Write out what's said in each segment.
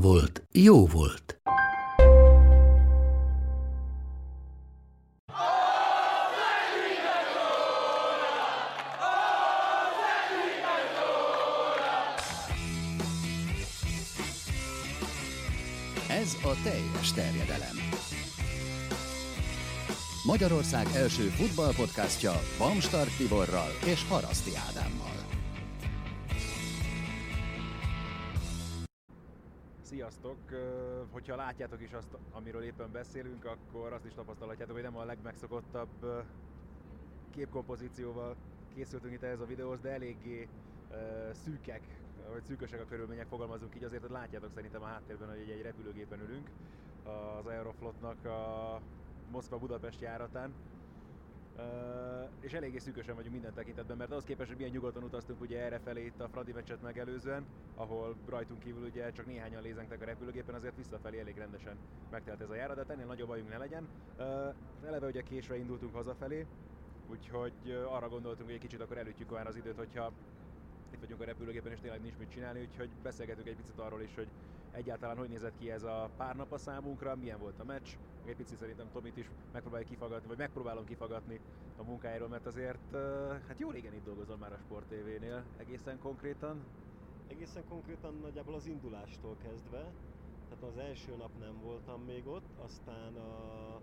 volt, jó volt. Ez a teljes terjedelem. Magyarország első futballpodcastja Bamstart Tiborral és Haraszti Ádámmal. Sziasztok! Hogyha látjátok is azt, amiről éppen beszélünk, akkor azt is tapasztalhatjátok, hogy nem a legmegszokottabb képkompozícióval készültünk itt ehhez a videóhoz, de eléggé szűkek, vagy szűkösek a körülmények, fogalmazunk így, azért hogy látjátok szerintem a háttérben, hogy egy repülőgépen ülünk az Aeroflotnak a Moszkva-Budapest járatán. Uh, és eléggé szűkösen vagyunk minden tekintetben, mert az képest, hogy milyen nyugodtan utaztunk ugye erre felé itt a Fradi meccset megelőzően, ahol rajtunk kívül ugye csak néhányan lézengtek a repülőgépen, azért visszafelé elég rendesen megtelt ez a járat, de ennél nagyobb bajunk ne legyen. Uh, eleve ugye késve indultunk hazafelé, úgyhogy arra gondoltunk, hogy egy kicsit akkor előtjük már az időt, hogyha itt vagyunk a repülőgépen, és tényleg nincs mit csinálni, úgyhogy beszélgetünk egy picit arról is, hogy egyáltalán hogy nézett ki ez a pár nap a számunkra, milyen volt a meccs, egy picit szerintem Tomit is megpróbáljuk kifagatni, vagy megpróbálom kifagatni a munkájáról, mert azért hát jó régen itt dolgozom már a Sport TV-nél, egészen konkrétan. Egészen konkrétan nagyjából az indulástól kezdve, tehát az első nap nem voltam még ott, aztán a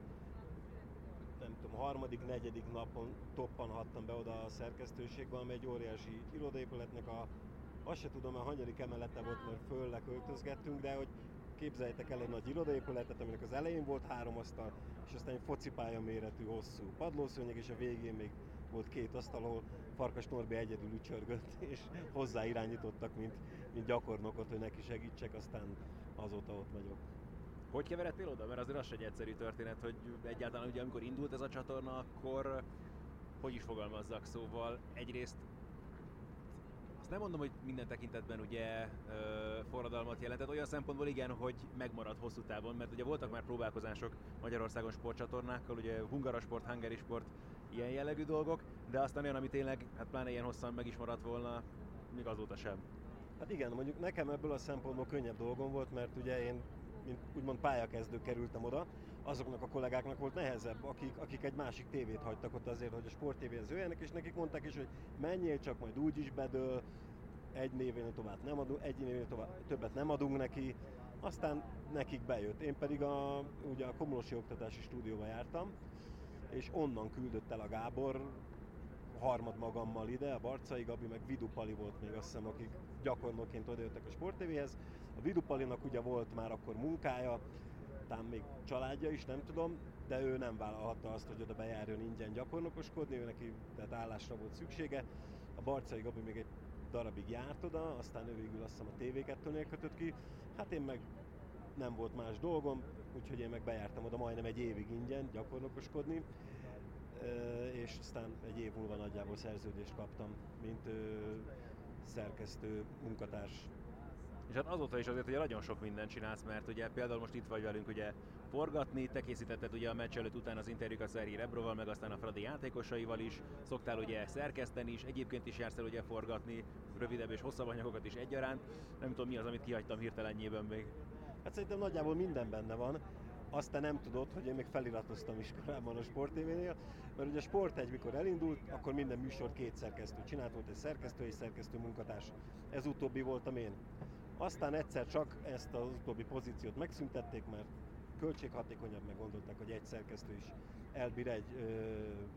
nem tudom, harmadik, negyedik napon toppanhattam be oda a szerkesztőségbe, ami egy óriási irodaépületnek a azt se tudom, a hanyadik emelete volt, mert föl leköltözgettünk, de hogy képzeljétek el egy nagy irodaépületet, aminek az elején volt három asztal, és aztán egy focipálya méretű hosszú padlószőnyeg, és a végén még volt két asztal, ahol Farkas Norbi egyedül ücsörgött, és hozzá irányítottak, mint, mint gyakornokot, hogy neki segítsek, aztán azóta ott vagyok. Hogy keveredtél oda? Mert azért az egy egyszerű történet, hogy egyáltalán ugye amikor indult ez a csatorna, akkor hogy is fogalmazzak, szóval egyrészt azt nem mondom, hogy minden tekintetben ugye ö, forradalmat jelentett, olyan szempontból igen, hogy megmarad hosszú távon, mert ugye voltak már próbálkozások Magyarországon sportcsatornákkal, ugye Hungarasport, Hungary ilyen jellegű dolgok, de aztán olyan, ami tényleg, hát pláne ilyen hosszan meg is maradt volna, még azóta sem. Hát igen, mondjuk nekem ebből a szempontból könnyebb dolgom volt, mert ugye én, mint úgymond pályakezdő kerültem oda, azoknak a kollégáknak volt nehezebb, akik, akik egy másik tévét hagytak ott azért, hogy a sport tévéhez jöjjenek, és nekik mondták is, hogy menjél csak, majd úgy is bedől, egy névén tovább nem adunk, egy névén tovább, többet nem adunk neki, aztán nekik bejött. Én pedig a, ugye a Komolosi Oktatási Stúdióba jártam, és onnan küldött el a Gábor harmad magammal ide, a Barcai Gabi, meg Vidupali volt még azt hiszem, akik gyakornokként odajöttek a sportévéhez. A Vidupalinak ugye volt már akkor munkája, talán még családja is, nem tudom, de ő nem vállalhatta azt, hogy oda bejárjon ingyen gyakornokoskodni, ő neki tehát állásra volt szüksége. A Barcai Gabi még egy darabig járt oda, aztán ő végül azt hiszem a TV2-nél kötött ki. Hát én meg nem volt más dolgom, úgyhogy én meg bejártam oda majdnem egy évig ingyen gyakornokoskodni, és aztán egy év múlva nagyjából szerződést kaptam, mint szerkesztő, munkatárs és hát azóta is azért ugye nagyon sok mindent csinálsz, mert ugye például most itt vagy velünk ugye forgatni, te készítetted ugye a meccs előtt után az interjúkat Szerhi Rebroval, meg aztán a Fradi játékosaival is, szoktál ugye szerkeszteni is, egyébként is jársz el ugye forgatni, rövidebb és hosszabb anyagokat is egyaránt. Nem tudom mi az, amit kihagytam hirtelenjében még. Hát szerintem nagyjából minden benne van. Azt te nem tudod, hogy én még feliratoztam iskolában a Sport TV-nél, mert ugye a Sport egy mikor elindult, akkor minden műsor két szerkesztő csinált, volt egy szerkesztő és szerkesztő munkatárs. Ez utóbbi voltam én. Aztán egyszer csak ezt az utóbbi pozíciót megszüntették, mert költséghatékonyabb, meg gondolták, hogy egy szerkesztő is elbír egy ö,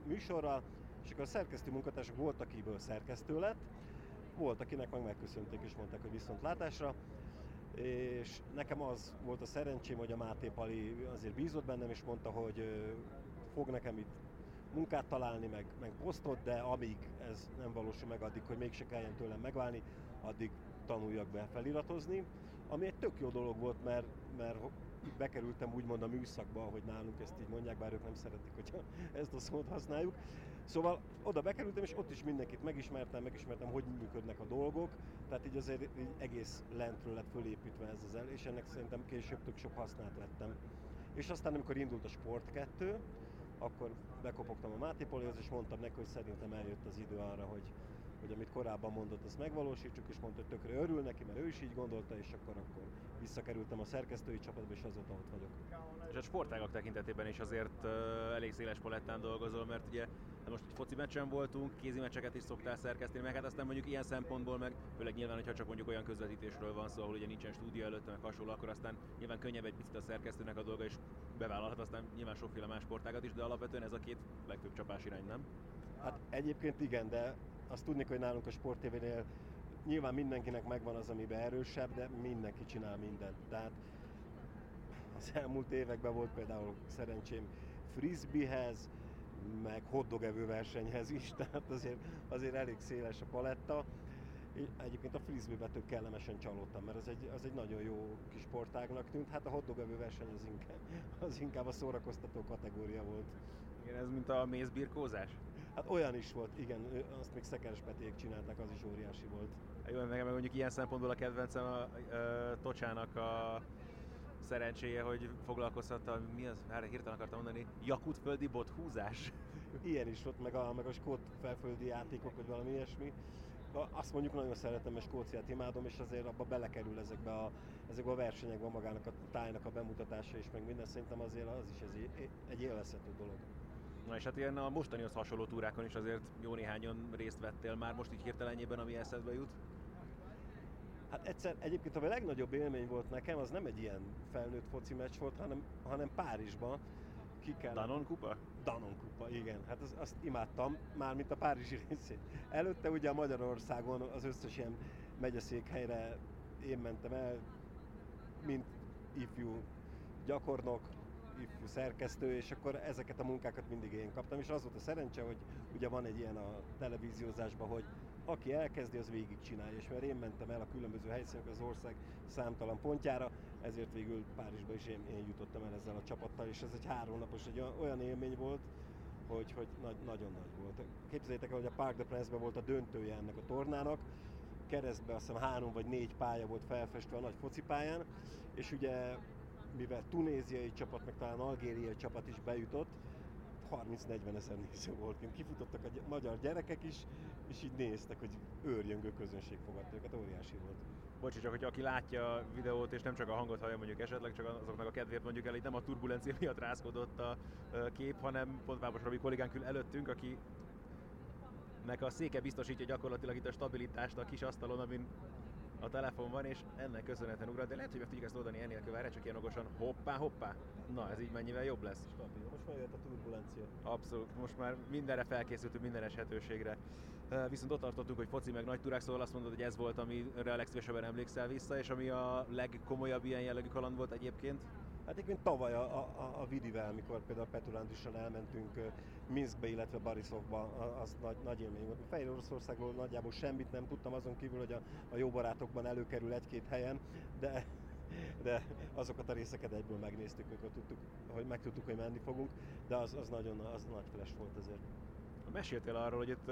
műsorral, és akkor a szerkesztő munkatársak volt, akiből szerkesztő lett, volt, akinek meg megköszönték és mondták, hogy viszontlátásra, és nekem az volt a szerencsém, hogy a Máté Pali azért bízott bennem, és mondta, hogy fog nekem itt munkát találni, meg, meg posztot, de amíg ez nem valósul meg, addig, hogy mégse kelljen tőlem megválni, addig tanuljak be feliratozni, ami egy tök jó dolog volt, mert, mert bekerültem úgymond a műszakba, hogy nálunk ezt így mondják, bár ők nem szeretik, hogy ezt a szót használjuk. Szóval oda bekerültem, és ott is mindenkit megismertem, megismertem, hogy működnek a dolgok, tehát így azért így egész lentről lett fölépítve ez az el, és ennek szerintem később tök sok hasznát lettem. És aztán, amikor indult a Sport 2, akkor bekopogtam a Máté Polihoz, és mondtam neki, hogy szerintem eljött az idő arra, hogy, hogy amit korábban mondott, azt megvalósítsuk, és mondta, hogy tökre örül neki, mert ő is így gondolta, és akkor, akkor visszakerültem a szerkesztői csapatba, és azóta ott vagyok. És a sportágak tekintetében is azért uh, elég széles palettán dolgozol, mert ugye hát most egy foci meccsen voltunk, kézi meccseket is szoktál szerkeszteni, meg hát aztán mondjuk ilyen szempontból, meg főleg nyilván, hogyha csak mondjuk olyan közvetítésről van szó, ahol ugye nincsen stúdió előtte, meg hasonló, akkor aztán nyilván könnyebb egy picit a szerkesztőnek a dolga, és bevállalhat aztán nyilván sokféle más sportágat is, de alapvetően ez a két legfőbb csapás irány, nem? Hát egyébként igen, de azt tudni, hogy nálunk a Sport TV-nél nyilván mindenkinek megvan az, amiben erősebb, de mindenki csinál mindent. Tehát az elmúlt években volt például szerencsém frisbeehez, meg hotdog versenyhez is, tehát azért, azért elég széles a paletta. Egyébként a frisbee tök kellemesen csalódtam, mert az egy, az egy nagyon jó kis sportágnak tűnt. Hát a hotdog verseny az inkább, az inkább a szórakoztató kategória volt. Igen, ez mint a mézbirkózás? Hát olyan is volt, igen, azt még Szekeres Peték csinálták, az is óriási volt. Jó, meg, meg mondjuk ilyen szempontból a kedvencem a, a, a Tocsának a szerencséje, hogy foglalkozhatta, mi az, már hirtelen akartam mondani, jakutföldi bothúzás. Ilyen is volt, meg a, meg a skót felföldi játékok, vagy valami ilyesmi. Azt mondjuk nagyon szeretem, mert Skóciát imádom, és azért abba belekerül ezekbe a, ezekbe a versenyekbe magának a tájnak a bemutatása, és meg minden szerintem azért az is egy, egy élvezhető dolog. Na és hát ilyen a mostanihoz hasonló túrákon is azért jó néhányan részt vettél már most így hirtelenjében, ami eszedbe jut? Hát egyszer, egyébként a legnagyobb élmény volt nekem, az nem egy ilyen felnőtt foci meccs volt, hanem, hanem Párizsban. Ki kell... Danon kupa? Danon kupa, igen. Hát az, azt imádtam, mármint a Párizsi részét. Előtte ugye Magyarországon az összes ilyen megyeszékhelyre én mentem el, mint ifjú gyakornok, ifjú szerkesztő, és akkor ezeket a munkákat mindig én kaptam, és az volt a szerencse, hogy ugye van egy ilyen a televíziózásban, hogy aki elkezdi, az végigcsinálja, és mert én mentem el a különböző helyszínekre az ország számtalan pontjára, ezért végül Párizsba is én, én jutottam el ezzel a csapattal, és ez egy háromnapos, egy olyan élmény volt, hogy, hogy nagy, nagyon nagy volt. Képzeljétek el, hogy a Parc de Prince-ben volt a döntője ennek a tornának, keresztbe azt hiszem három vagy négy pálya volt felfestve a nagy focipályán, és ugye mivel tunéziai csapat, meg talán algériai csapat is bejutott, 30-40 ezer néző volt kint. Kifutottak a magyar gyerekek is, és így néztek, hogy őrjöngő közönség fogadta őket, óriási volt. Bocsi, csak hogy aki látja a videót, és nem csak a hangot hallja mondjuk esetleg, csak azoknak a kedvéért mondjuk el, itt nem a turbulencia miatt rázkodott a kép, hanem pont Vámos Robi kollégánk ül előttünk, aki nek a széke biztosítja gyakorlatilag itt a stabilitást a kis asztalon, amin a telefon van, és ennek köszönhetően ugrad, de lehet, hogy meg tudjuk ezt oldani ennél várj csak ilyen okosan, hoppá, hoppá. Na, ez így mennyivel jobb lesz. Most már jött a turbulencia. Abszolút, most már mindenre felkészültünk, minden eshetőségre. Viszont ott tartottunk, hogy foci meg nagy turák, szóval azt mondod, hogy ez volt, amire a legszívesebben emlékszel vissza, és ami a legkomolyabb ilyen jellegű kaland volt egyébként? Hát egyébként tavaly a, a, a Vidivel, mikor például Petulándussal elmentünk Minskbe, illetve Barisovba, az nagy, nagy élmény volt. Fehér Oroszországról nagyjából semmit nem tudtam, azon kívül, hogy a, a jó barátokban előkerül egy-két helyen, de de azokat a részeket egyből megnéztük, mikor tudtuk, hogy megtudtuk, hogy menni fogunk, de az, az nagyon az nagy flash volt azért. Meséltél arról, hogy itt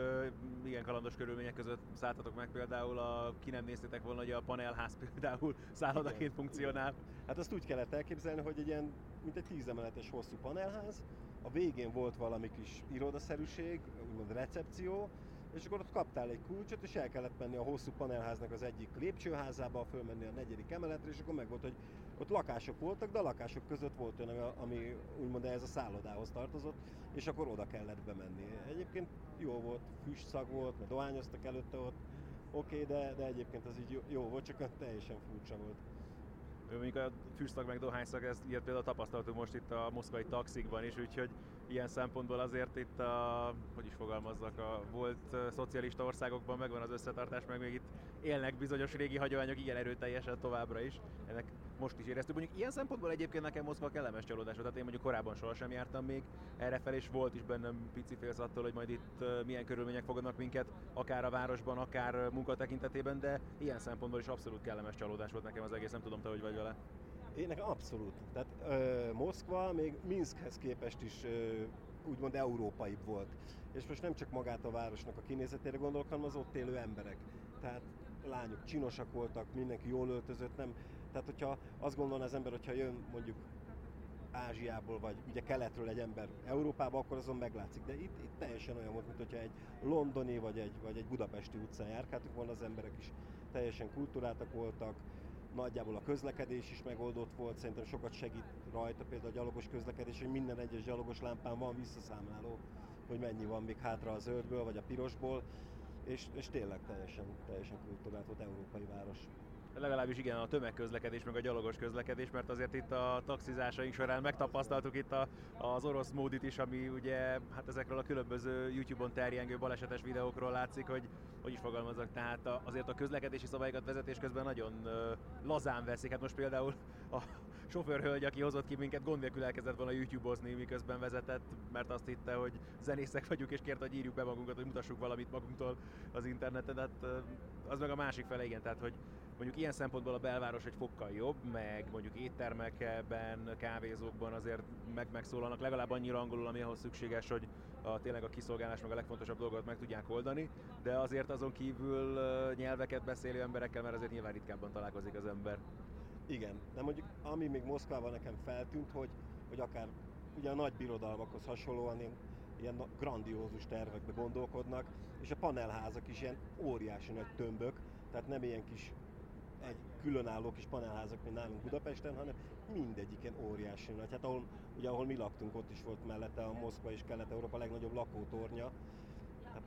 igen kalandos körülmények között szálltatok meg például, a, ki nem néztétek volna, hogy a panelház például szállodaként funkcionál. Hát azt úgy kellett elképzelni, hogy egy ilyen, mint egy tízemeletes hosszú panelház, a végén volt valami kis irodaszerűség, úgymond recepció, és akkor ott kaptál egy kulcsot, és el kellett menni a hosszú panelháznak az egyik lépcsőházába, fölmenni a negyedik emeletre, és akkor meg volt, hogy ott lakások voltak, de a lakások között volt olyan, ami úgymond ez a szállodához tartozott, és akkor oda kellett bemenni. Egyébként jó volt, füstszag volt, mert dohányoztak előtte ott, oké, okay, de, de egyébként az így jó volt, csak teljesen furcsa volt. Mondjuk a füstszag meg dohányszag, ezt ilyet például tapasztaltunk most itt a moszkvai taxikban is, úgyhogy ilyen szempontból azért itt a, hogy is fogalmazzak, a volt szocialista országokban megvan az összetartás, meg még itt élnek bizonyos régi hagyományok igen erőteljesen továbbra is. Ennek most is éreztük. Mondjuk ilyen szempontból egyébként nekem Moszkva kellemes csalódás volt. Tehát én mondjuk korábban sohasem jártam még erre fel, és volt is bennem pici félsz attól, hogy majd itt milyen körülmények fogadnak minket, akár a városban, akár munka tekintetében, de ilyen szempontból is abszolút kellemes csalódás volt nekem az egész, nem tudom te, hogy vagy vele. Én nekem abszolút. Tehát ö, Moszkva még Minskhez képest is ö, úgymond európaibb volt. És most nem csak magát a városnak a kinézetére gondolok, hanem az ott élő emberek. Tehát lányok csinosak voltak, mindenki jól öltözött, nem. Tehát, hogyha azt gondolna az ember, hogyha jön mondjuk Ázsiából, vagy ugye keletről egy ember Európába, akkor azon meglátszik. De itt, itt teljesen olyan volt, mint hogyha egy londoni vagy egy, vagy egy budapesti utcán járkáltuk volna, az emberek is teljesen kultúráltak voltak, nagyjából a közlekedés is megoldott volt, szerintem sokat segít rajta például a gyalogos közlekedés, hogy minden egyes gyalogos lámpán van visszaszámláló, hogy mennyi van még hátra a zöldből vagy a pirosból, és, és tényleg teljesen, teljesen kultúrált volt európai város legalábbis igen a tömegközlekedés, meg a gyalogos közlekedés, mert azért itt a taxizásaink során megtapasztaltuk itt a, az orosz módit is, ami ugye hát ezekről a különböző YouTube-on terjengő balesetes videókról látszik, hogy hogy is fogalmazok, tehát azért a közlekedési szabályokat vezetés közben nagyon lazán veszik. Hát most például a sofőrhölgy, aki hozott ki minket, gond nélkül elkezdett volna YouTube-ozni, miközben vezetett, mert azt hitte, hogy zenészek vagyunk, és kérte, hogy írjuk be magunkat, hogy mutassuk valamit magunktól az interneten. Tehát az meg a másik fele, igen, tehát hogy mondjuk ilyen szempontból a belváros egy fokkal jobb, meg mondjuk éttermekben, kávézókban azért meg megszólalnak legalább annyira angolul, ami ahhoz szükséges, hogy a, tényleg a kiszolgálás meg a legfontosabb dolgot meg tudják oldani, de azért azon kívül nyelveket beszélő emberekkel, mert azért nyilván ritkábban találkozik az ember. Igen, de mondjuk ami még Moszkvában nekem feltűnt, hogy, hogy akár ugye a nagy birodalmakhoz hasonlóan ilyen, ilyen grandiózus tervekbe gondolkodnak, és a panelházak is ilyen óriási nagy tömbök, tehát nem ilyen kis egy különálló kis panelházak, mint nálunk Budapesten, hanem mindegyiken óriási nagy. Hát ahol, ugye ahol mi laktunk, ott is volt mellette a Moszkva és Kelet-Európa legnagyobb lakótornya. Hát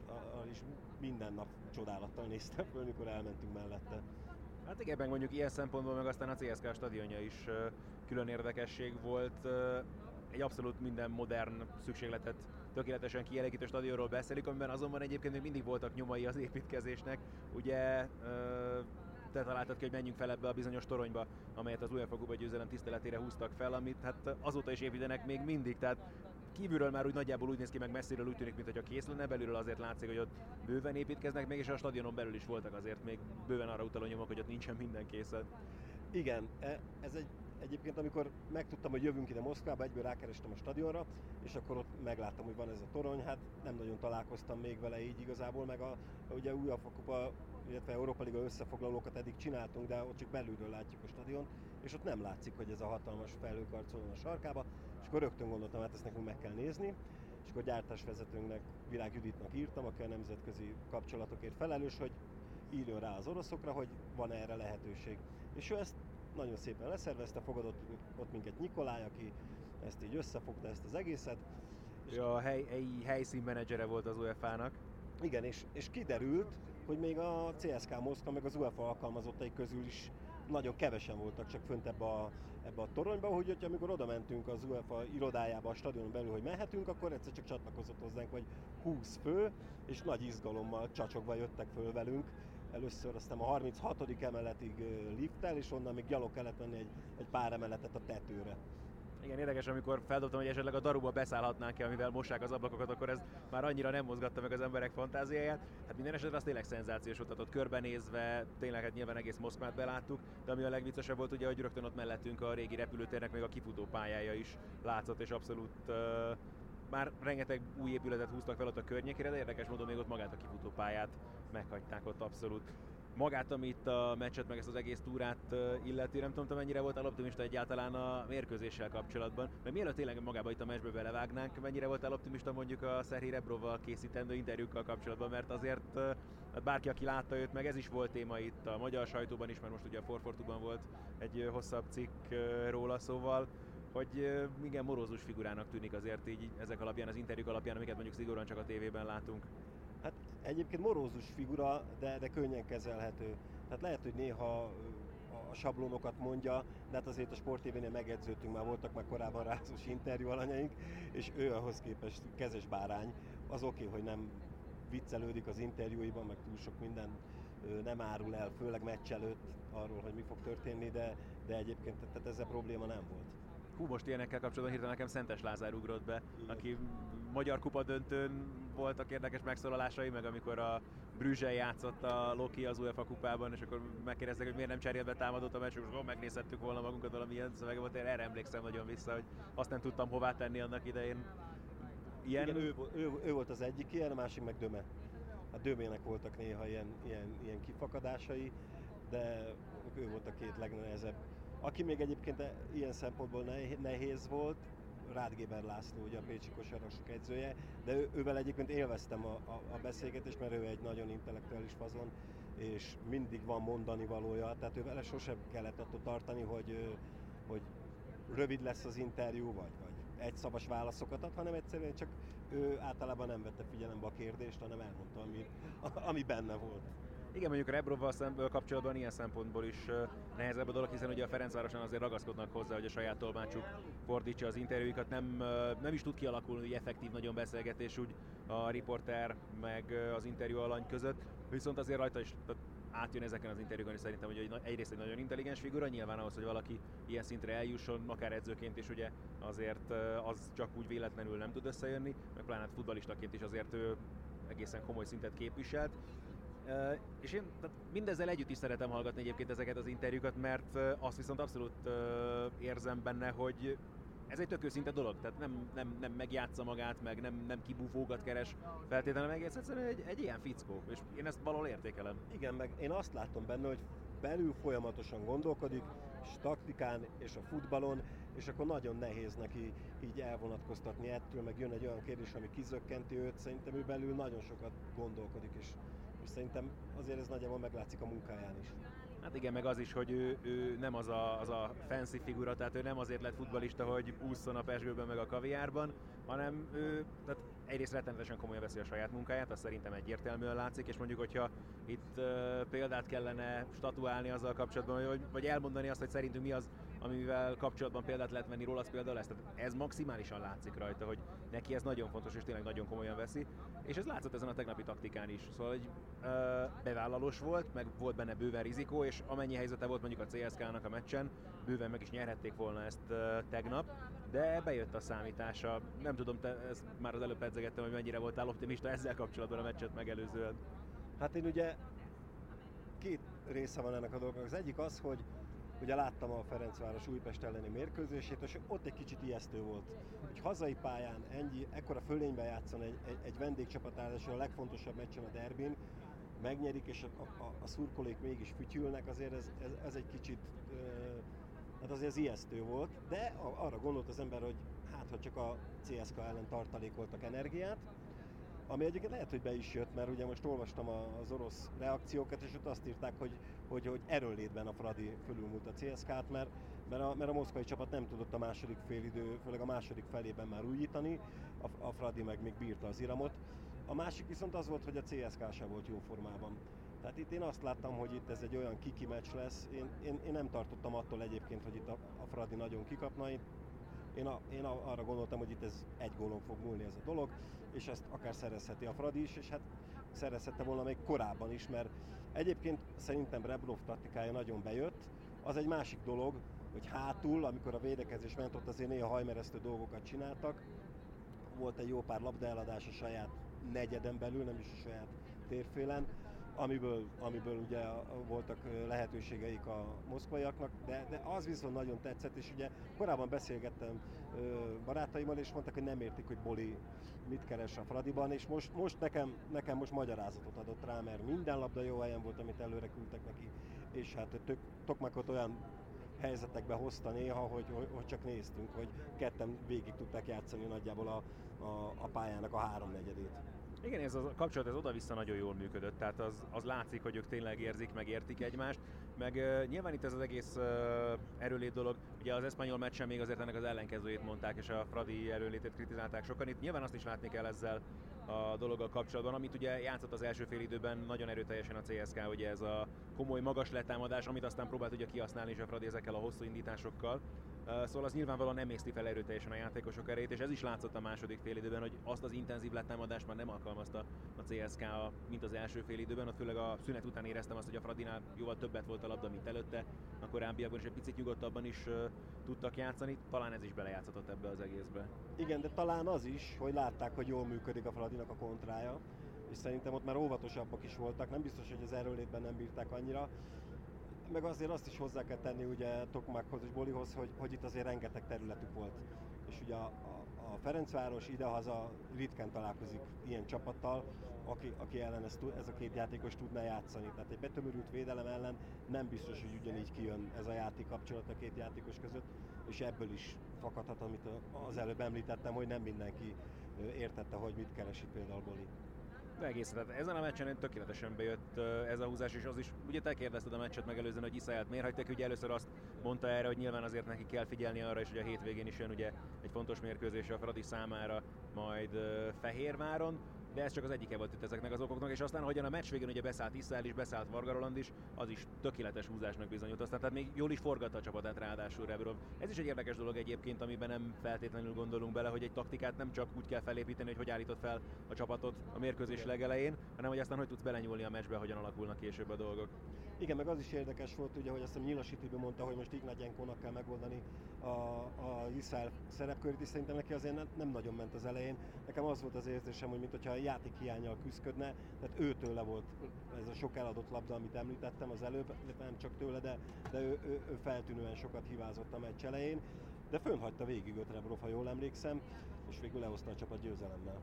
is minden nap csodálattal néztem föl, mikor elmentünk mellette. Hát igen, mondjuk ilyen szempontból meg aztán a CSK stadionja is külön érdekesség volt. Egy abszolút minden modern szükségletet tökéletesen kielégítő stadionról beszélik, amiben azonban egyébként még mindig voltak nyomai az építkezésnek. Ugye te találtad ki, hogy menjünk fel ebbe a bizonyos toronyba, amelyet az UEFA Kuba győzelem tiszteletére húztak fel, amit hát azóta is építenek még mindig, tehát kívülről már úgy nagyjából úgy néz ki, meg messziről úgy tűnik, mintha kész lenne, belülről azért látszik, hogy ott bőven építkeznek még, és a stadionon belül is voltak azért még bőven arra utaló nyomok, hogy ott nincsen minden készen. Igen, e, ez egy Egyébként amikor megtudtam, hogy jövünk ide Moszkvába, egyből rákerestem a stadionra, és akkor ott megláttam, hogy van ez a torony, hát nem nagyon találkoztam még vele így igazából, meg a, ugye UEFA kupa illetve Európa Liga összefoglalókat eddig csináltunk, de ott csak belülről látjuk a stadion, és ott nem látszik, hogy ez a hatalmas felhőkarcoló a sarkába, és akkor rögtön gondoltam, hát ezt nekünk meg kell nézni, és akkor gyártásvezetőnknek, Virág Juditnak írtam, aki a nemzetközi kapcsolatokért felelős, hogy írjon rá az oroszokra, hogy van erre lehetőség. És ő ezt nagyon szépen leszervezte, fogadott ott minket Nikolaj, aki ezt így összefogta ezt az egészet. Ő a hely, helyi helyszínmenedzsere volt az UEFA-nak. Igen, és, és kiderült, hogy még a CSK Moszkva, meg az UEFA alkalmazottai közül is nagyon kevesen voltak csak fönt ebbe a, ebbe a toronyba, hogy hogyha amikor oda mentünk az UEFA irodájába, a stadionon belül, hogy mehetünk, akkor egyszer csak csatlakozott hozzánk, vagy 20 fő, és nagy izgalommal csacsogva jöttek föl velünk. Először aztán a 36. emeletig lifttel, és onnan még gyalog kellett menni egy, egy pár emeletet a tetőre. Igen, érdekes, amikor feldobtam, hogy esetleg a daruba beszállhatnánk ki, amivel mossák az ablakokat, akkor ez már annyira nem mozgatta meg az emberek fantáziáját. Hát minden esetre az tényleg szenzációs volt, ott körbenézve, tényleg hát nyilván egész Moszkvát beláttuk, de ami a legviccesebb volt, ugye, hogy rögtön ott mellettünk a régi repülőtérnek még a kifutó pályája is látszott, és abszolút uh, már rengeteg új épületet húztak fel ott a környékére, de érdekes módon még ott magát a kifutópályát meghagyták ott abszolút magát, amit a meccset, meg ezt az egész túrát illeti, nem tudom, mennyire volt optimista egyáltalán a mérkőzéssel kapcsolatban, mert mielőtt tényleg magába itt a meccsbe belevágnánk, mennyire volt optimista mondjuk a Szerhi Rebroval készítendő interjúkkal kapcsolatban, mert azért hát bárki, aki látta őt, meg ez is volt téma itt a magyar sajtóban is, mert most ugye a Forfortuban volt egy hosszabb cikk róla, szóval hogy igen, morózus figurának tűnik azért így ezek alapján, az interjúk alapján, amiket mondjuk szigorúan csak a tévében látunk. Egyébként morózus figura, de, de könnyen kezelhető. Tehát lehet, hogy néha a sablonokat mondja, de hát azért a sportévénél megedződtünk, már voltak már korábban rázós interjú alanyaink, és ő ahhoz képest kezes bárány. Az oké, okay, hogy nem viccelődik az interjúiban, meg túl sok minden nem árul el, főleg meccs előtt arról, hogy mi fog történni, de, de egyébként tehát ezzel probléma nem volt. Hú, most ilyenekkel kapcsolatban hirtelen nekem Szentes Lázár ugrott be, Igen. aki magyar kupa döntőn voltak érdekes megszólalásai, meg amikor a Brüzsel játszott a Loki az UEFA kupában, és akkor megkérdeztek, hogy miért nem cserélt be támadott a meccs, és akkor megnézhettük volna magunkat valamilyen szövege volt, én erre emlékszem nagyon vissza, hogy azt nem tudtam hová tenni annak idején. Ilyen... Igen, ő, ő, ő, volt az egyik ilyen, a másik meg Döme. A Dömének voltak néha ilyen, ilyen, ilyen kifakadásai, de ő volt a két legnehezebb. Aki még egyébként ilyen szempontból nehéz volt, Rádgéber László, ugye a Pécsi kosarasok edzője, de ő, ővel egyébként élveztem a, a, a beszélgetést, mert ő egy nagyon intellektuális fazon, és mindig van mondani valója, tehát ővel sosem kellett attól tartani, hogy, hogy rövid lesz az interjú, vagy, vagy egy szavas válaszokat ad, hanem egyszerűen csak ő általában nem vette figyelembe a kérdést, hanem elmondta, ami, ami benne volt. Igen, mondjuk Rebrovval szemben kapcsolatban ilyen szempontból is nehezebb a dolog, hiszen ugye a Ferencvárosan azért ragaszkodnak hozzá, hogy a saját tolmácsuk fordítsa az interjúikat. Nem, nem is tud kialakulni hogy effektív nagyon beszélgetés úgy a riporter meg az interjú alany között, viszont azért rajta is átjön ezeken az interjúkon, és szerintem, hogy egyrészt egy nagyon intelligens figura, nyilván ahhoz, hogy valaki ilyen szintre eljusson, akár edzőként is ugye azért az csak úgy véletlenül nem tud összejönni, meg pláne futbalistaként is azért ő egészen komoly szintet képviselt. És én tehát mindezzel együtt is szeretem hallgatni egyébként ezeket az interjúkat, mert azt viszont abszolút érzem benne, hogy ez egy tök őszinte dolog, tehát nem, nem, nem megjátsza magát, meg nem, nem kibúvógat keres feltétlenül, meg egyszerűen egy, egy ilyen fickó, és én ezt valahol értékelem. Igen, meg én azt látom benne, hogy belül folyamatosan gondolkodik, és taktikán, és a futballon, és akkor nagyon nehéz neki így elvonatkoztatni ettől, meg jön egy olyan kérdés, ami kizökkenti őt, szerintem ő belül nagyon sokat gondolkodik, és és szerintem azért ez nagyjából meglátszik a munkáján is. Hát igen, meg az is, hogy ő, ő nem az a, az a fancy figura, tehát ő nem azért lett futbalista, hogy ússzon a pesgőben meg a kaviárban, hanem ő tehát egyrészt rettenetesen komolyan veszi a saját munkáját, az szerintem egyértelműen látszik, és mondjuk, hogyha itt uh, példát kellene statuálni azzal kapcsolatban, hogy, vagy elmondani azt, hogy szerintünk mi az, amivel kapcsolatban példát lehet venni róla, az például ez. Tehát ez maximálisan látszik rajta, hogy neki ez nagyon fontos, és tényleg nagyon komolyan veszi. És ez látszott ezen a tegnapi taktikán is. Szóval egy uh, bevállalós volt, meg volt benne bőven rizikó, és amennyi helyzete volt mondjuk a CSK-nak a meccsen, bőven meg is nyerhették volna ezt uh, tegnap, de bejött a számítása. Nem tudom, te ezt már az előbb pedzegettem, hogy mennyire voltál optimista ezzel kapcsolatban a meccset megelőzően. Hát én ugye két része van ennek a dolognak. Az egyik az, hogy ugye láttam a Ferencváros Újpest elleni mérkőzését, és ott egy kicsit ijesztő volt, hogy hazai pályán ennyi, ekkora fölényben játszon egy, egy, egy vendégcsapat, a legfontosabb meccsen a derbin, megnyerik, és a, a, a szurkolék mégis fütyülnek, azért ez, ez, ez egy kicsit, hát azért ez ijesztő volt, de arra gondolt az ember, hogy hát, ha csak a CSK ellen tartalékoltak energiát, ami egyébként lehet, hogy be is jött, mert ugye most olvastam az orosz reakciókat, és ott azt írták, hogy, hogy, hogy erőlétben a Fradi fölülmúlt a CSK-t, mert, mert, a, mert a moszkvai csapat nem tudott a második félidő, főleg a második felében már újítani, a, a Fradi meg még bírta az iramot. A másik viszont az volt, hogy a CSK sem volt jó formában. Tehát itt én azt láttam, hogy itt ez egy olyan kiki meccs lesz. Én, én, én nem tartottam attól egyébként, hogy itt a, a Fradi nagyon kikapna. Én, én, a, én arra gondoltam, hogy itt ez egy gólon fog múlni ez a dolog, és ezt akár szerezheti a Fradi is, és hát szerezhette volna még korábban is, mert egyébként szerintem Rebrov taktikája nagyon bejött. Az egy másik dolog, hogy hátul, amikor a védekezés ment, ott azért néha hajmeresztő dolgokat csináltak. Volt egy jó pár labdaeladás a saját negyeden belül, nem is a saját térfélen, amiből, amiből ugye voltak lehetőségeik a moszkvaiaknak, de, de az viszont nagyon tetszett, és ugye korábban beszélgettem barátaimmal, és mondták, hogy nem értik, hogy Boli mit keres a Fradiban, és most, most nekem, nekem most magyarázatot adott rá, mert minden labda jó helyen volt, amit előre küldtek neki, és hát tök, Tokmakot olyan helyzetekbe hozta néha, hogy, hogy, hogy csak néztünk, hogy ketten végig tudták játszani nagyjából a, a, a pályának a háromnegyedét. Igen, ez a kapcsolat ez oda-vissza nagyon jól működött, tehát az, az látszik, hogy ők tényleg érzik, meg értik egymást, meg uh, nyilván itt ez az egész uh, erőlét dolog, ugye az eszpanyol meccsen még azért ennek az ellenkezőjét mondták, és a Fradi erőlétét kritizálták sokan, itt nyilván azt is látni kell ezzel a dologgal kapcsolatban, amit ugye játszott az első fél időben nagyon erőteljesen a CSK, ugye ez a komoly magas letámadás, amit aztán próbált ugye kihasználni is a Fradi ezekkel a hosszú indításokkal, Szóval az nyilvánvalóan nem észti fel erőteljesen a játékosok erejét, és ez is látszott a második fél időben, hogy azt az intenzív letámadást már nem alkalmazta a CSK, mint az első fél időben, ott főleg a szünet után éreztem azt, hogy a Fradinál jóval többet volt a labda, mint előtte, a korábbiakban is egy picit nyugodtabban is uh, tudtak játszani, talán ez is belejátszott ebbe az egészbe. Igen, de talán az is, hogy látták, hogy jól működik a Fradinak a kontrája, és szerintem ott már óvatosabbak is voltak, nem biztos, hogy az erőlétben nem bírták annyira, meg azért azt is hozzá kell tenni ugye Tokmákhoz és Bolihoz, hogy, hogy itt azért rengeteg területük volt. És ugye a, a, a Ferencváros idehaza ritkán találkozik ilyen csapattal, aki, aki ellen ez, ez a két játékos tudná játszani. Tehát egy betömörült védelem ellen nem biztos, hogy ugyanígy kijön ez a játék kapcsolat a két játékos között, és ebből is fakadhat, amit az előbb említettem, hogy nem mindenki értette, hogy mit keresi például Boli. De egész, tehát ezen a meccsen tökéletesen bejött ez a húzás, és az is, ugye te kérdezted a meccset megelőzően, hogy Iszáját miért hagyták, ugye először azt mondta erre, hogy nyilván azért neki kell figyelni arra, és hogy a hétvégén is jön ugye egy fontos mérkőzés a Fradi számára, majd Fehérváron, de ez csak az egyike volt itt ezeknek az okoknak, és aztán, ahogyan a meccs végén ugye beszállt Iszrael is, beszállt Varga Roland is, az is tökéletes húzásnak bizonyult. Aztán tehát még jól is forgatta a csapatát ráadásul Rebrov. Ez is egy érdekes dolog egyébként, amiben nem feltétlenül gondolunk bele, hogy egy taktikát nem csak úgy kell felépíteni, hogy hogy állítod fel a csapatot a mérkőzés legelején, hanem hogy aztán hogy tudsz belenyúlni a meccsbe, hogyan alakulnak később a dolgok. Igen, meg az is érdekes volt, ugye, hogy azt hiszem Nyilasitibe mondta, hogy most Ignagyenkónak kell megoldani a, a Iszrael szerepkörét, és szerintem neki azért nem, nagyon ment az elején. Nekem az volt az érzésem, hogy mintha a játék hiányjal küzdködne, tehát őtől le volt ez a sok eladott labda, amit említettem az előbb, nem csak tőle, de, de ő, ő, ő feltűnően sokat hibázott a meccs elején, de fönnhagyta végig öt Rebrov, ha jól emlékszem, és végül lehozta a csapat győzelemmel.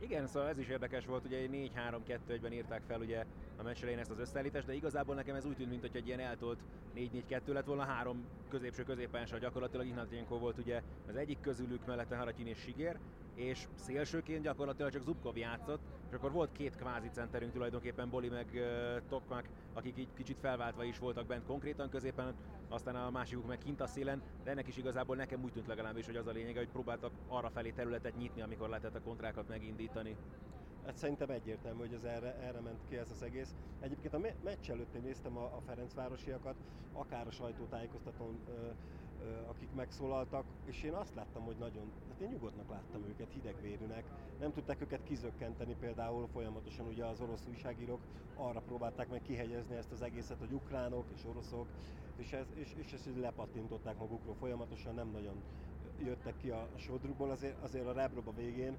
Igen, szóval ez is érdekes volt, ugye 4-3-2-1-ben írták fel ugye a meccs elején ezt az összeállítást, de igazából nekem ez úgy tűnt, mint hogy egy ilyen eltolt 4-4-2 lett volna, három középső középpályásra gyakorlatilag Ignatyenko volt ugye az egyik közülük mellette Harakin és Sigér, és szélsőként gyakorlatilag csak Zubkov játszott, és akkor volt két kvázi centerünk tulajdonképpen, Boli meg uh, Tokmak, akik így kicsit felváltva is voltak bent konkrétan középen, aztán a másikuk meg kint a szélen, de ennek is igazából nekem úgy tűnt legalábbis, hogy az a lényege, hogy próbáltak arra felé területet nyitni, amikor lehetett a kontrákat megindítani. Hát szerintem egyértelmű, hogy az erre, erre ment ki ez az egész. Egyébként a meccs előtt én néztem a, a Ferencvárosiakat, akár a sajtótájékoztatón, ö, akik megszólaltak, és én azt láttam, hogy nagyon, hát én nyugodtnak láttam őket, hidegvérűnek. Nem tudták őket kizökkenteni, például folyamatosan ugye az orosz újságírók arra próbálták meg kihegyezni ezt az egészet, hogy ukránok és oroszok, és, ez, és, és ezt lepattintották magukról folyamatosan, nem nagyon jöttek ki a sodrukból, azért, azért a Rebrob a végén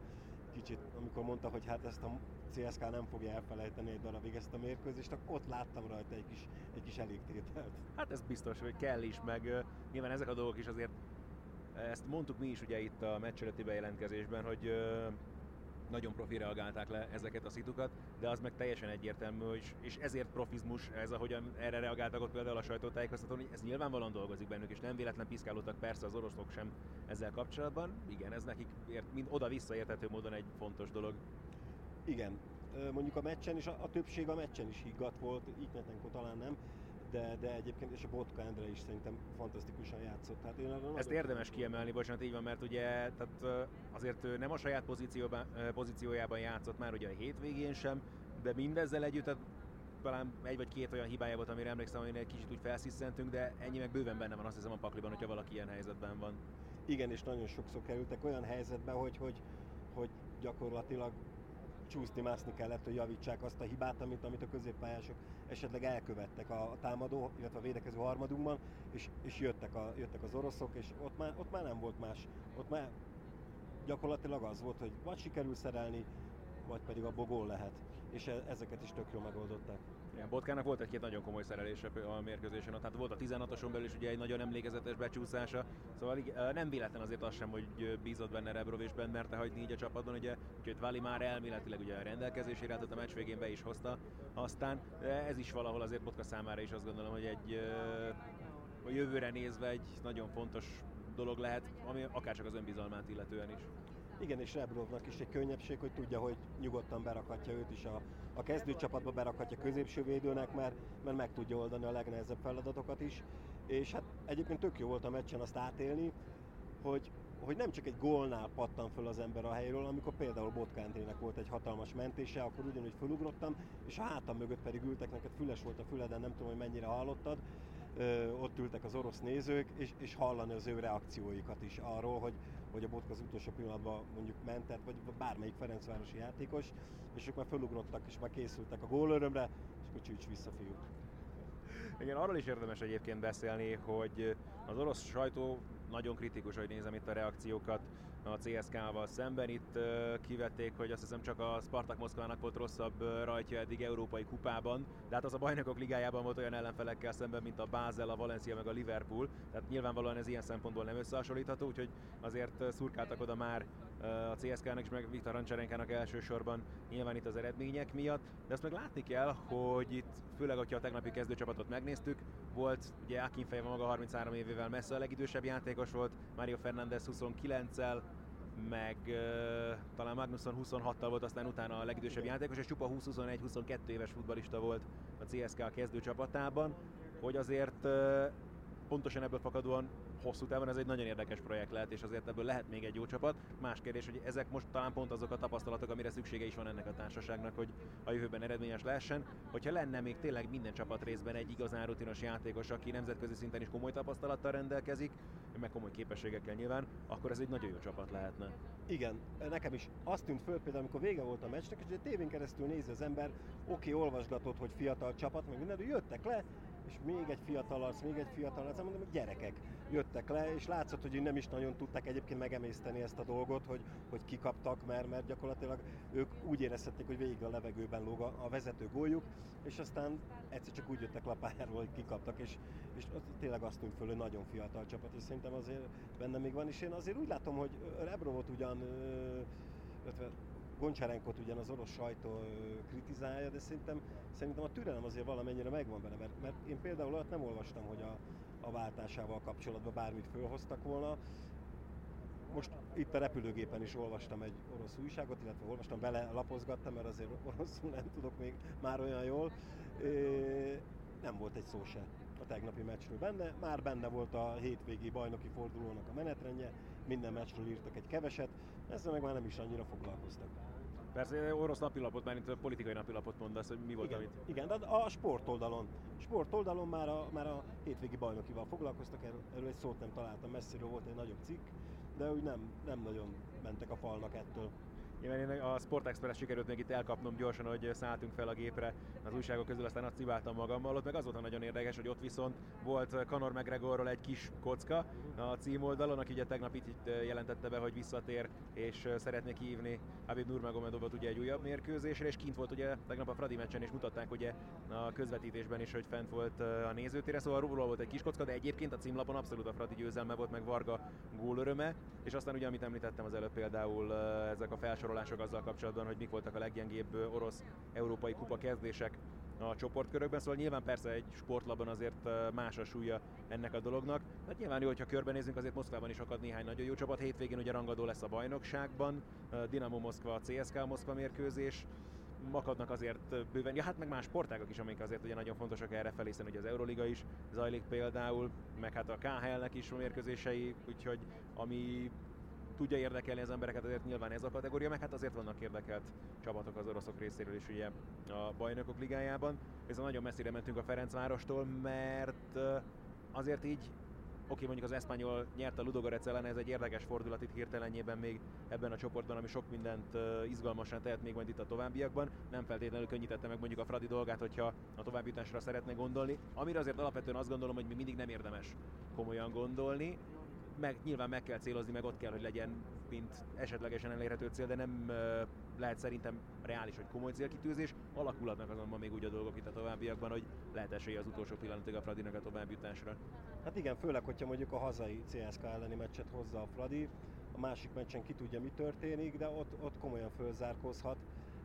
kicsit, amikor mondta, hogy hát ezt a CSK nem fogja elfelejteni egy darabig ezt a mérkőzést, akkor ott láttam rajta egy kis, egy kis elégtételt. Hát ez biztos, hogy kell is, meg nyilván ezek a dolgok is azért, ezt mondtuk mi is ugye itt a meccs előtti bejelentkezésben, hogy nagyon profi reagálták le ezeket a szitukat, de az meg teljesen egyértelmű, és, és ezért profizmus ez, ahogyan erre reagáltak ott például a sajtótájékoztatón, hogy ez nyilvánvalóan dolgozik bennük, és nem véletlen piszkálódtak persze az oroszok sem ezzel kapcsolatban. Igen, ez nekik ért, mind oda-vissza érthető módon egy fontos dolog. Igen, mondjuk a meccsen is, a, a többség a meccsen is higgadt volt, Ignatenko talán nem, de, de egyébként és a Botka Endre is szerintem fantasztikusan játszott. Hát én Ezt érdemes kiemelni, bocsánat, így van, mert ugye tehát azért ő nem a saját pozícióban, pozíciójában játszott már ugye a hétvégén sem, de mindezzel együtt tehát talán egy vagy két olyan hibája volt, amire emlékszem, hogy egy kicsit úgy felsziszentünk, de ennyi meg bőven benne van azt hiszem a pakliban, hogyha valaki ilyen helyzetben van. Igen, és nagyon sokszor kerültek olyan helyzetbe, hogy, hogy, hogy gyakorlatilag csúszni, mászni kellett, hogy javítsák azt a hibát, amit, amit a középpályások esetleg elkövettek a, támadó, illetve a védekező harmadunkban, és, és jöttek, a, jöttek az oroszok, és ott már, ott már nem volt más. Ott már gyakorlatilag az volt, hogy vagy sikerül szerelni, vagy pedig a bogól lehet. És e, ezeket is tök jól megoldották. Igen, Botkának volt egy-két nagyon komoly szerelése a mérkőzésen, tehát volt a 16-oson belül is ugye egy nagyon emlékezetes becsúszása, szóval nem véletlen azért az sem, hogy bízott benne Rebrov és benne merte hagyni így a csapatban, ugye, úgyhogy Vali már elméletileg ugye a rendelkezésére állt a meccs végén be is hozta, aztán ez is valahol azért Botka számára is azt gondolom, hogy egy a jövőre nézve egy nagyon fontos dolog lehet, ami akár csak az önbizalmát illetően is. Igen, és Rebrovnak is egy könnyebbség, hogy tudja, hogy nyugodtan berakhatja őt is a, a kezdőcsapatba, berakhatja középső védőnek, mert, mert meg tudja oldani a legnehezebb feladatokat is. És hát egyébként tök jó volt a meccsen azt átélni, hogy, hogy nem csak egy gólnál pattan föl az ember a helyről, amikor például Botkántének volt egy hatalmas mentése, akkor ugyanúgy fölugrottam, és a hátam mögött pedig ültek, neked füles volt a füleden, nem tudom, hogy mennyire hallottad, ott ültek az orosz nézők, és, és hallani az ő reakcióikat is arról, hogy, hogy a Botka az utolsó pillanatban mondjuk mentett, vagy bármelyik Ferencvárosi játékos, és ők már fölugrottak, és már készültek a gólörömre, és akkor csücs vissza fiúk. Igen, arról is érdemes egyébként beszélni, hogy az orosz sajtó nagyon kritikus, hogy nézem itt a reakciókat a CSK-val szemben. Itt kivették, hogy azt hiszem csak a Spartak Moszkvának volt rosszabb rajtja eddig Európai Kupában, de hát az a bajnokok ligájában volt olyan ellenfelekkel szemben, mint a Basel, a Valencia meg a Liverpool, tehát nyilvánvalóan ez ilyen szempontból nem összehasonlítható, úgyhogy azért szurkáltak oda már a CSK-nak és meg Viktor Rancserenkának elsősorban nyilván itt az eredmények miatt, de azt meg látni kell, hogy itt főleg, hogyha a tegnapi kezdőcsapatot megnéztük, volt ugye Akin maga 33 évével messze a legidősebb játékos volt, Mario Fernández 29-el, meg uh, talán Magnusson 26-tal volt aztán utána a legidősebb játékos, és csupa 20-21-22 éves futbalista volt a CSK kezdőcsapatában, hogy azért uh, pontosan ebből fakadóan hosszú távon ez egy nagyon érdekes projekt lehet, és azért ebből lehet még egy jó csapat. Más kérdés, hogy ezek most talán pont azok a tapasztalatok, amire szüksége is van ennek a társaságnak, hogy a jövőben eredményes lehessen. Hogyha lenne még tényleg minden csapat részben egy igazán rutinos játékos, aki nemzetközi szinten is komoly tapasztalattal rendelkezik, meg komoly képességekkel nyilván, akkor ez egy nagyon jó csapat lehetne. Igen, nekem is azt tűnt föl például, amikor vége volt a meccsnek, és a tévén keresztül nézi az ember, oké, okay, olvasgatott, hogy fiatal csapat, meg minden, de jöttek le, és még egy fiatal arc, még egy fiatal arc, mondom, hogy gyerekek jöttek le, és látszott, hogy nem is nagyon tudták egyébként megemészteni ezt a dolgot, hogy, hogy kikaptak, mert, mert gyakorlatilag ők úgy érezhették, hogy végig a levegőben lóg a, a vezető góljuk, és aztán egyszer csak úgy jöttek le a pályáról, hogy kikaptak, és, és tényleg azt tűnt föl, hogy nagyon fiatal csapat, és szerintem azért benne még van, és én azért úgy látom, hogy Rebrovot ugyan Goncsárenkot ugyan az orosz sajtó kritizálja, de szerintem, szerintem a türelem azért valamennyire megvan benne, mert, mert én például olyat nem olvastam, hogy a, a váltásával kapcsolatban bármit fölhoztak volna. Most itt a repülőgépen is olvastam egy orosz újságot, illetve olvastam, bele lapozgattam, mert azért oroszul nem tudok még már olyan jól. Nem volt egy szó se a tegnapi meccsről benne, már benne volt a hétvégi bajnoki fordulónak a menetrendje, minden meccsről írtak egy keveset, ezzel meg már nem is annyira foglalkoztak. Persze orosz napilapot, már mint politikai napilapot mondasz, hogy mi volt, igen, amit... Igen, de a sportoldalon. Sportoldalon már a, már a hétvégi bajnokival foglalkoztak, erről egy szót nem találtam, messziről volt egy nagyobb cikk, de úgy nem, nem nagyon mentek a falnak ettől. Igen, én a Sport Express sikerült még itt elkapnom gyorsan, hogy szálltunk fel a gépre az újságok közül, aztán azt cibáltam magammal. Ott meg az volt nagyon érdekes, hogy ott viszont volt Conor McGregorról egy kis kocka a címoldalon, aki ugye tegnap itt, jelentette be, hogy visszatér, és szeretné kihívni Habib Nurmagomedovot ugye egy újabb mérkőzésre, és kint volt ugye tegnap a Fradi meccsen, és mutatták ugye a közvetítésben is, hogy fent volt a nézőtéren, szóval róla volt egy kis kocka, de egyébként a címlapon abszolút a Fradi győzelme volt, meg Varga gólöröme, és aztán ugye, amit említettem az előbb például ezek a felsor felsorolások azzal kapcsolatban, hogy mik voltak a leggyengébb orosz európai kupa kezdések a csoportkörökben, szóval nyilván persze egy sportlabban azért más a súlya ennek a dolognak. Hát nyilván jó, hogyha körbenézünk, azért Moszkvában is akad néhány nagyon jó csapat. Hétvégén ugye rangadó lesz a bajnokságban, Dinamo Moszkva, CSK Moszkva mérkőzés, akadnak azért bőven, ja hát meg más sportágak is, amik azért ugye nagyon fontosak erre felé, hiszen ugye az Euroliga is zajlik például, meg hát a KHL-nek is mérkőzései, úgyhogy ami tudja érdekelni az embereket, azért nyilván ez a kategória, meg hát azért vannak érdekelt csapatok az oroszok részéről is ugye a bajnokok ligájában. Ez nagyon messzire mentünk a Ferencvárostól, mert azért így oké, mondjuk az Espanyol nyert a Ludogorec ellen, ez egy érdekes fordulat itt hirtelenjében még ebben a csoportban, ami sok mindent izgalmasan tehet még majd itt a továbbiakban. Nem feltétlenül könnyítette meg mondjuk a Fradi dolgát, hogyha a továbbjutásra szeretne gondolni. Amire azért alapvetően azt gondolom, hogy még mindig nem érdemes komolyan gondolni meg, nyilván meg kell célozni, meg ott kell, hogy legyen, mint esetlegesen elérhető cél, de nem lehet szerintem reális, hogy komoly célkitűzés. Alakulhatnak azonban még úgy a dolgok itt a továbbiakban, hogy lehet esélye az utolsó pillanatig a Fradinak a továbbjutásra. Hát igen, főleg, hogyha mondjuk a hazai CSK elleni meccset hozza a Fradi, a másik meccsen ki tudja, mi történik, de ott, ott komolyan fölzárkózhat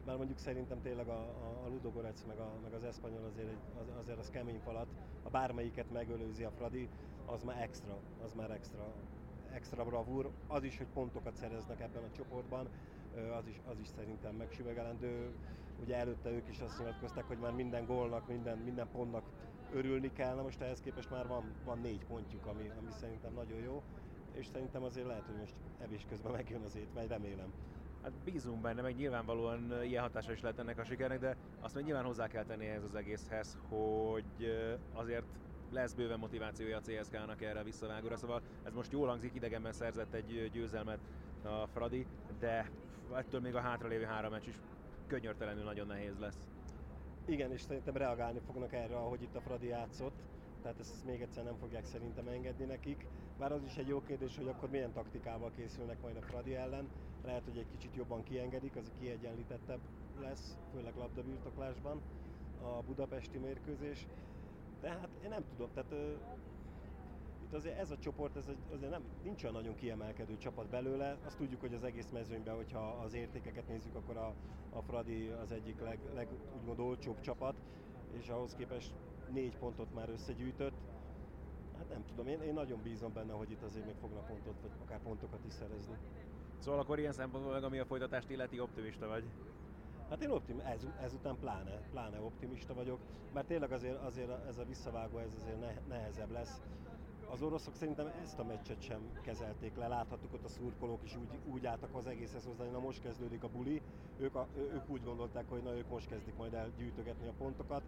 mert mondjuk szerintem tényleg a, a, a Ludogorec meg, a, meg az Espanyol azért, az, azért az kemény falat, a bármelyiket megölőzi a Fradi, az már extra, az már extra, extra bravúr. Az is, hogy pontokat szereznek ebben a csoportban, az is, az is szerintem megsüvegelendő. Ugye előtte ők is azt nyilatkozták, hogy már minden gólnak, minden, minden pontnak örülni kell, na most ehhez képest már van, van négy pontjuk, ami, ami szerintem nagyon jó, és szerintem azért lehet, hogy most evés közben megjön az étvágy, remélem. Hát bízunk benne, meg nyilvánvalóan ilyen hatása is lehet ennek a sikernek, de azt meg nyilván hozzá kell tenni ehhez az egészhez, hogy azért lesz bőven motivációja a CSK-nak erre a visszavágóra, szóval ez most jól hangzik, idegenben szerzett egy győzelmet a Fradi, de ettől még a hátralévő három meccs is könyörtelenül nagyon nehéz lesz. Igen, és szerintem reagálni fognak erre, ahogy itt a Fradi játszott. Tehát ezt, még egyszer nem fogják szerintem engedni nekik. Bár az is egy jó kérdés, hogy akkor milyen taktikával készülnek majd a Fradi ellen. Lehet, hogy egy kicsit jobban kiengedik, az kiegyenlítettebb lesz, főleg labdabirtoklásban a budapesti mérkőzés. De hát én nem tudom, tehát itt azért ez a csoport, ez azért nem, nincs olyan nagyon kiemelkedő csapat belőle. Azt tudjuk, hogy az egész mezőnyben, hogyha az értékeket nézzük, akkor a, a Fradi az egyik leg, leg úgymond olcsóbb csapat, és ahhoz képest négy pontot már összegyűjtött. Hát nem tudom, én, én nagyon bízom benne, hogy itt azért még fognak pontot, vagy akár pontokat is szerezni. Szóval akkor ilyen szempontból, ami a folytatást illeti, optimista vagy? Hát én optim, ez, ezután pláne, pláne optimista vagyok, mert tényleg azért, azért ez a visszavágó ez azért ne, nehezebb lesz. Az oroszok szerintem ezt a meccset sem kezelték le, láthattuk ott a szurkolók is úgy, úgy álltak az egészhez hozzá, hogy na most kezdődik a buli. Ők, a, ők úgy gondolták, hogy na ők most kezdik majd el gyűjtögetni a pontokat.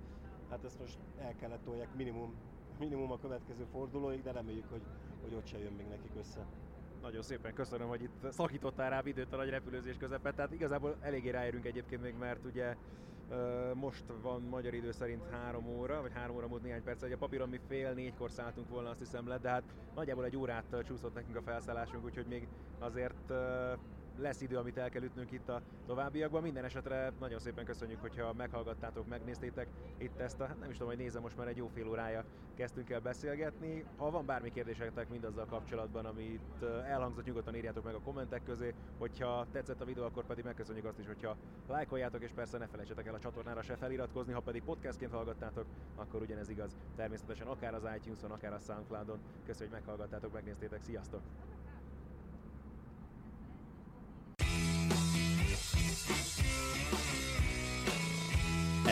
Hát ezt most el kellett tolják minimum, minimum a következő fordulóig, de reméljük, hogy, hogy ott se jön még nekik össze. Nagyon szépen köszönöm, hogy itt szakítottál rá időt a nagy repülőzés közepette. Tehát igazából eléggé ráérünk egyébként még, mert ugye most van magyar idő szerint 3 óra, vagy 3 óra múlt néhány perc, egy a papíron mi fél négykor szálltunk volna, azt hiszem le, de hát nagyjából egy órát csúszott nekünk a felszállásunk, úgyhogy még azért lesz idő, amit el kell ütnünk itt a továbbiakban. Minden esetre nagyon szépen köszönjük, hogyha meghallgattátok, megnéztétek itt ezt a, nem is tudom, hogy nézem, most már egy jó fél órája kezdtünk el beszélgetni. Ha van bármi kérdésetek mindazzal kapcsolatban, amit elhangzott, nyugodtan írjátok meg a kommentek közé. Hogyha tetszett a videó, akkor pedig megköszönjük azt is, hogyha lájkoljátok, és persze ne felejtsetek el a csatornára se feliratkozni, ha pedig podcastként hallgattátok, akkor ugyanez igaz. Természetesen akár az iTunes-on, akár a Soundcloud-on. Köszönjük, hogy meghallgattátok, megnéztétek, sziasztok!